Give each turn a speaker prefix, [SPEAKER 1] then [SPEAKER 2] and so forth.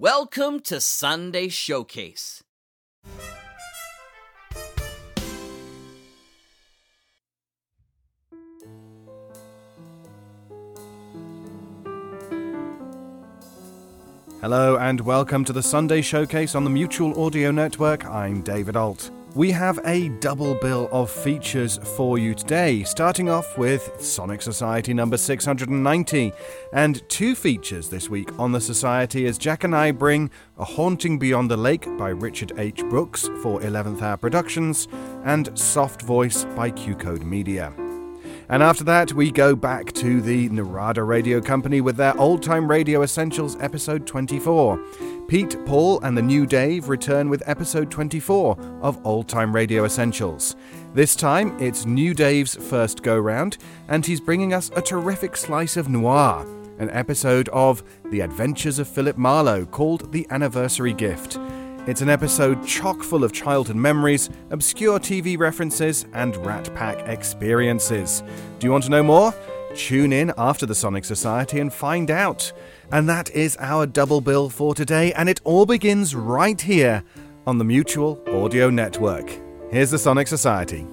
[SPEAKER 1] Welcome to Sunday Showcase.
[SPEAKER 2] Hello and welcome to the Sunday Showcase on the Mutual Audio Network. I'm David Ault. We have a double bill of features for you today, starting off with Sonic Society number 690. And two features this week on the Society as Jack and I bring A Haunting Beyond the Lake by Richard H. Brooks for 11th Hour Productions and Soft Voice by Q Code Media. And after that, we go back to the Narada Radio Company with their Old Time Radio Essentials episode 24. Pete, Paul, and the new Dave return with episode 24 of Old Time Radio Essentials. This time, it's New Dave's first go round, and he's bringing us a terrific slice of noir, an episode of The Adventures of Philip Marlowe called The Anniversary Gift. It's an episode chock full of childhood memories, obscure TV references, and Rat Pack experiences. Do you want to know more? Tune in after the Sonic Society and find out. And that is our double bill for today, and it all begins right here on the Mutual Audio Network. Here's the Sonic Society.